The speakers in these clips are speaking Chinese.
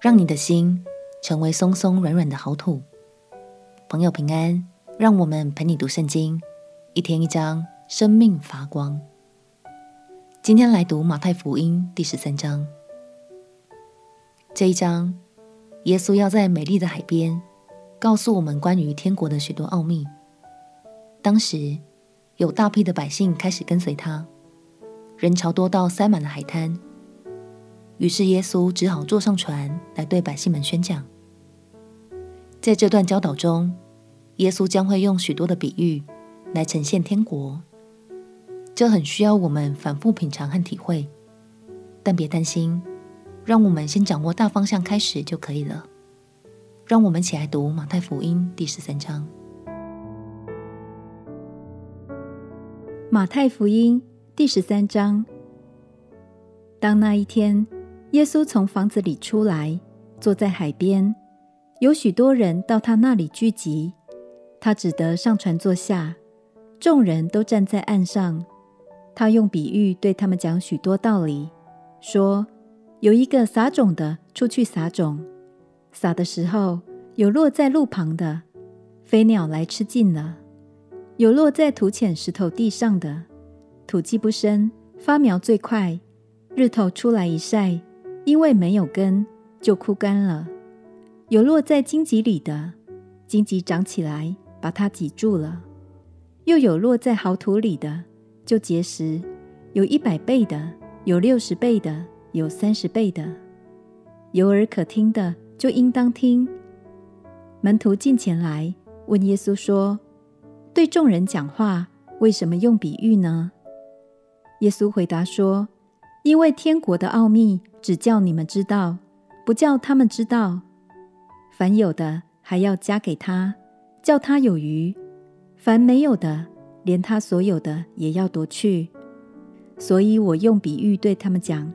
让你的心成为松松软软的好土。朋友平安，让我们陪你读圣经，一天一章，生命发光。今天来读马太福音第十三章。这一章，耶稣要在美丽的海边，告诉我们关于天国的许多奥秘。当时，有大批的百姓开始跟随他，人潮多到塞满了海滩。于是耶稣只好坐上船来对百姓们宣讲。在这段教导中，耶稣将会用许多的比喻来呈现天国，这很需要我们反复品尝和体会。但别担心，让我们先掌握大方向开始就可以了。让我们一起来读马太福音第十三章。马太福音第十三章，当那一天。耶稣从房子里出来，坐在海边，有许多人到他那里聚集，他只得上船坐下，众人都站在岸上。他用比喻对他们讲许多道理，说：有一个撒种的出去撒种，撒的时候，有落在路旁的，飞鸟来吃尽了；有落在土浅石头地上的，土既不深，发苗最快，日头出来一晒。因为没有根，就枯干了。有落在荆棘里的，荆棘长起来，把它挤住了；又有落在好土里的，就结实，有一百倍的，有六十倍的，有三十倍的。有耳可听的，就应当听。门徒近前来问耶稣说：“对众人讲话，为什么用比喻呢？”耶稣回答说：“因为天国的奥秘。”只叫你们知道，不叫他们知道。凡有的，还要加给他，叫他有余；凡没有的，连他所有的也要夺去。所以我用比喻对他们讲，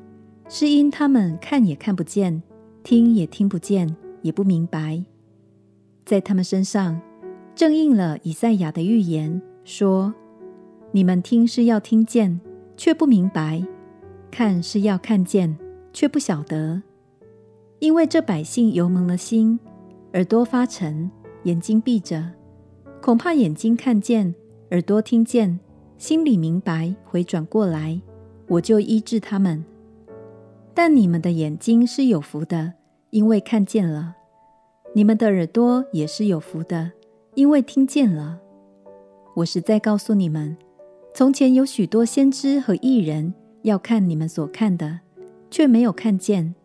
是因他们看也看不见，听也听不见，也不明白。在他们身上，正应了以赛亚的预言，说：你们听是要听见，却不明白；看是要看见。却不晓得，因为这百姓油蒙了心，耳朵发沉，眼睛闭着，恐怕眼睛看见，耳朵听见，心里明白，回转过来，我就医治他们。但你们的眼睛是有福的，因为看见了；你们的耳朵也是有福的，因为听见了。我实在告诉你们，从前有许多先知和义人要看你们所看的。却没有看见，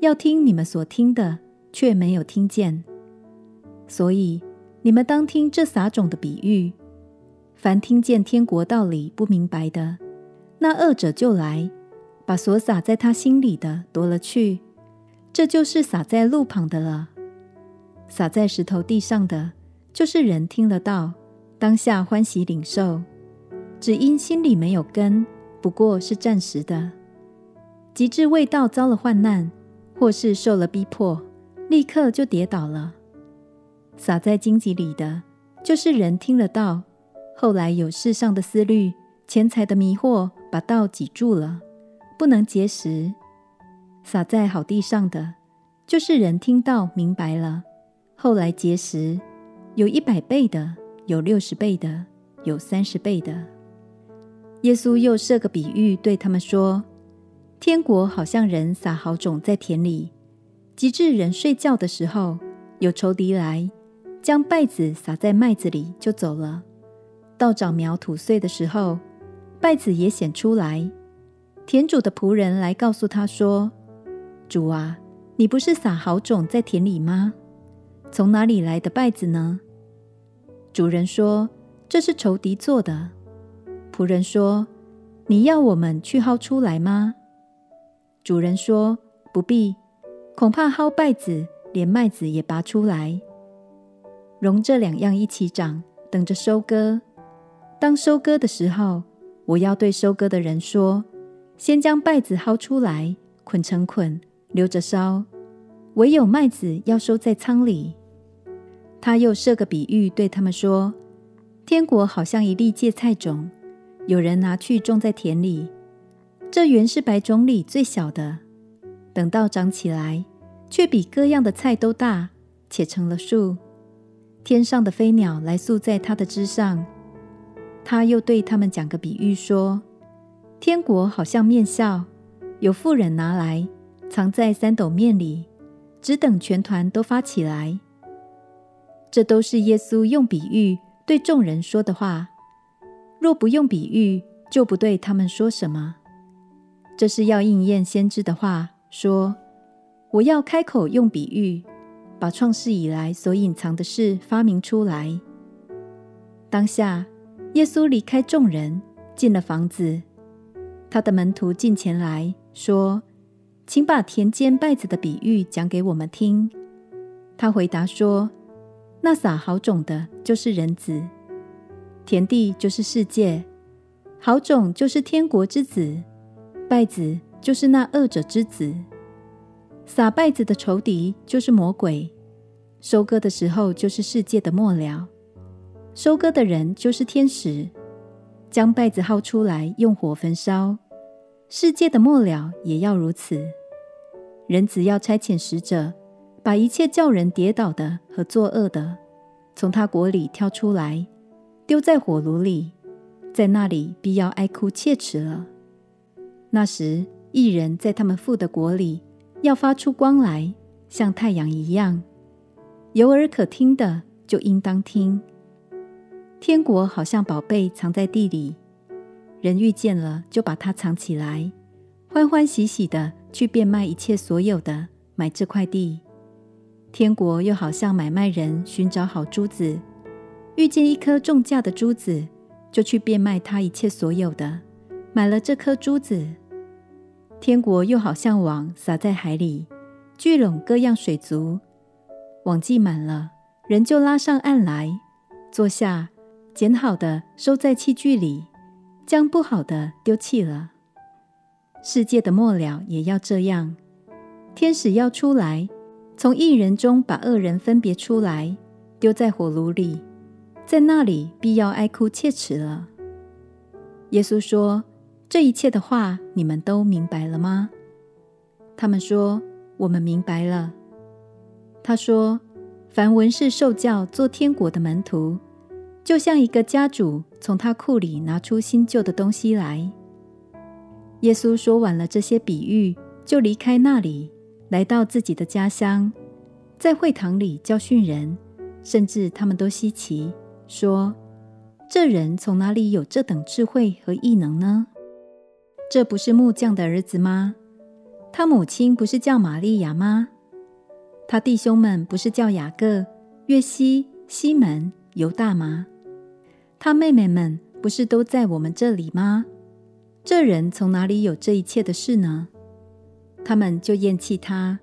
要听你们所听的，却没有听见。所以你们当听这撒种的比喻：凡听见天国道理不明白的，那恶者就来，把所撒在他心里的夺了去。这就是撒在路旁的了。撒在石头地上的，就是人听了道，当下欢喜领受，只因心里没有根，不过是暂时的。及至为道遭了患难，或是受了逼迫，立刻就跌倒了。撒在荆棘里的，就是人听了道，后来有世上的思虑、钱财的迷惑，把道挤住了，不能结实。撒在好地上的，就是人听到明白了，后来结实，有一百倍的，有六十倍的，有三十倍的。耶稣又设个比喻对他们说。天国好像人撒好种在田里，及至人睡觉的时候，有仇敌来，将稗子撒在麦子里，就走了。到长苗吐穗的时候，稗子也显出来。田主的仆人来告诉他说：“主啊，你不是撒好种在田里吗？从哪里来的稗子呢？”主人说：“这是仇敌做的。”仆人说：“你要我们去薅出来吗？”主人说：“不必，恐怕薅稗子，连麦子也拔出来，容这两样一起长，等着收割。当收割的时候，我要对收割的人说：先将稗子薅出来，捆成捆，留着烧；唯有麦子要收在仓里。”他又设个比喻对他们说：“天国好像一粒芥菜种，有人拿去种在田里。”这原是百种里最小的，等到长起来，却比各样的菜都大，且成了树。天上的飞鸟来宿在它的枝上。他又对他们讲个比喻说：天国好像面酵，有妇人拿来藏在三斗面里，只等全团都发起来。这都是耶稣用比喻对众人说的话。若不用比喻，就不对他们说什么。这是要应验先知的话，说：我要开口用比喻。把创世以来所隐藏的事发明出来。当下，耶稣离开众人，进了房子。他的门徒进前来说：“请把田间稗子的比喻讲给我们听。”他回答说：“那撒好种的，就是人子；田地就是世界。好种就是天国之子，稗子就是那恶者之子。”撒稗子的仇敌就是魔鬼，收割的时候就是世界的末了，收割的人就是天使，将稗子薅出来用火焚烧。世界的末了也要如此。人子要差遣使者，把一切叫人跌倒的和作恶的，从他国里挑出来，丢在火炉里，在那里必要哀哭切齿了。那时，义人在他们父的国里。要发出光来，像太阳一样。有耳可听的，就应当听。天国好像宝贝藏在地里，人遇见了，就把它藏起来，欢欢喜喜的去变卖一切所有的，买这块地。天国又好像买卖人寻找好珠子，遇见一颗重价的珠子，就去变卖他一切所有的，买了这颗珠子。天国又好像网撒在海里，聚拢各样水族。网系满了，人就拉上岸来，坐下，捡好的收在器具里，将不好的丢弃了。世界的末了也要这样，天使要出来，从一人中把恶人分别出来，丢在火炉里，在那里必要哀哭切齿了。耶稣说。这一切的话，你们都明白了吗？他们说：“我们明白了。”他说：“凡文士受教做天国的门徒，就像一个家主从他库里拿出新旧的东西来。”耶稣说完了这些比喻，就离开那里，来到自己的家乡，在会堂里教训人，甚至他们都稀奇，说：“这人从哪里有这等智慧和异能呢？”这不是木匠的儿子吗？他母亲不是叫玛利亚吗？他弟兄们不是叫雅各、约西、西门、犹大吗？他妹妹们不是都在我们这里吗？这人从哪里有这一切的事呢？他们就厌弃他。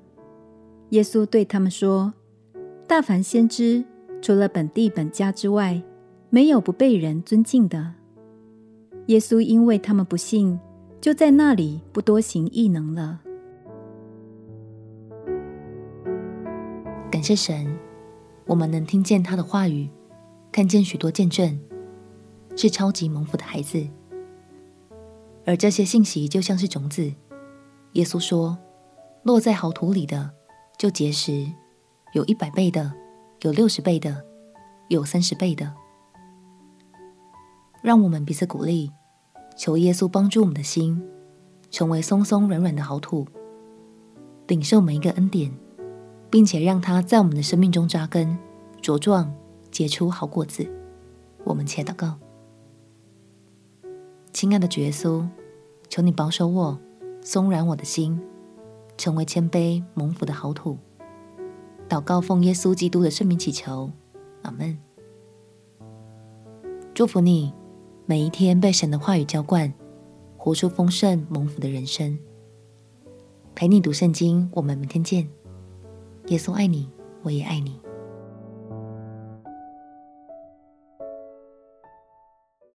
耶稣对他们说：“大凡先知，除了本地本家之外，没有不被人尊敬的。”耶稣因为他们不信。就在那里不多行异能了。感谢神，我们能听见他的话语，看见许多见证，是超级蒙福的孩子。而这些信息就像是种子，耶稣说，落在好土里的就结实，有一百倍的，有六十倍的，有三十倍的。让我们彼此鼓励。求耶稣帮助我们的心，成为松松软软的好土，领受每一个恩典，并且让它在我们的生命中扎根、茁壮、结出好果子。我们且祷告：亲爱的主耶稣，求你保守我，松软我的心，成为谦卑蒙福的好土。祷告奉耶稣基督的圣名祈求，阿门。祝福你。每一天被神的话语浇灌，活出丰盛蒙福的人生。陪你读圣经，我们明天见。耶稣爱你，我也爱你。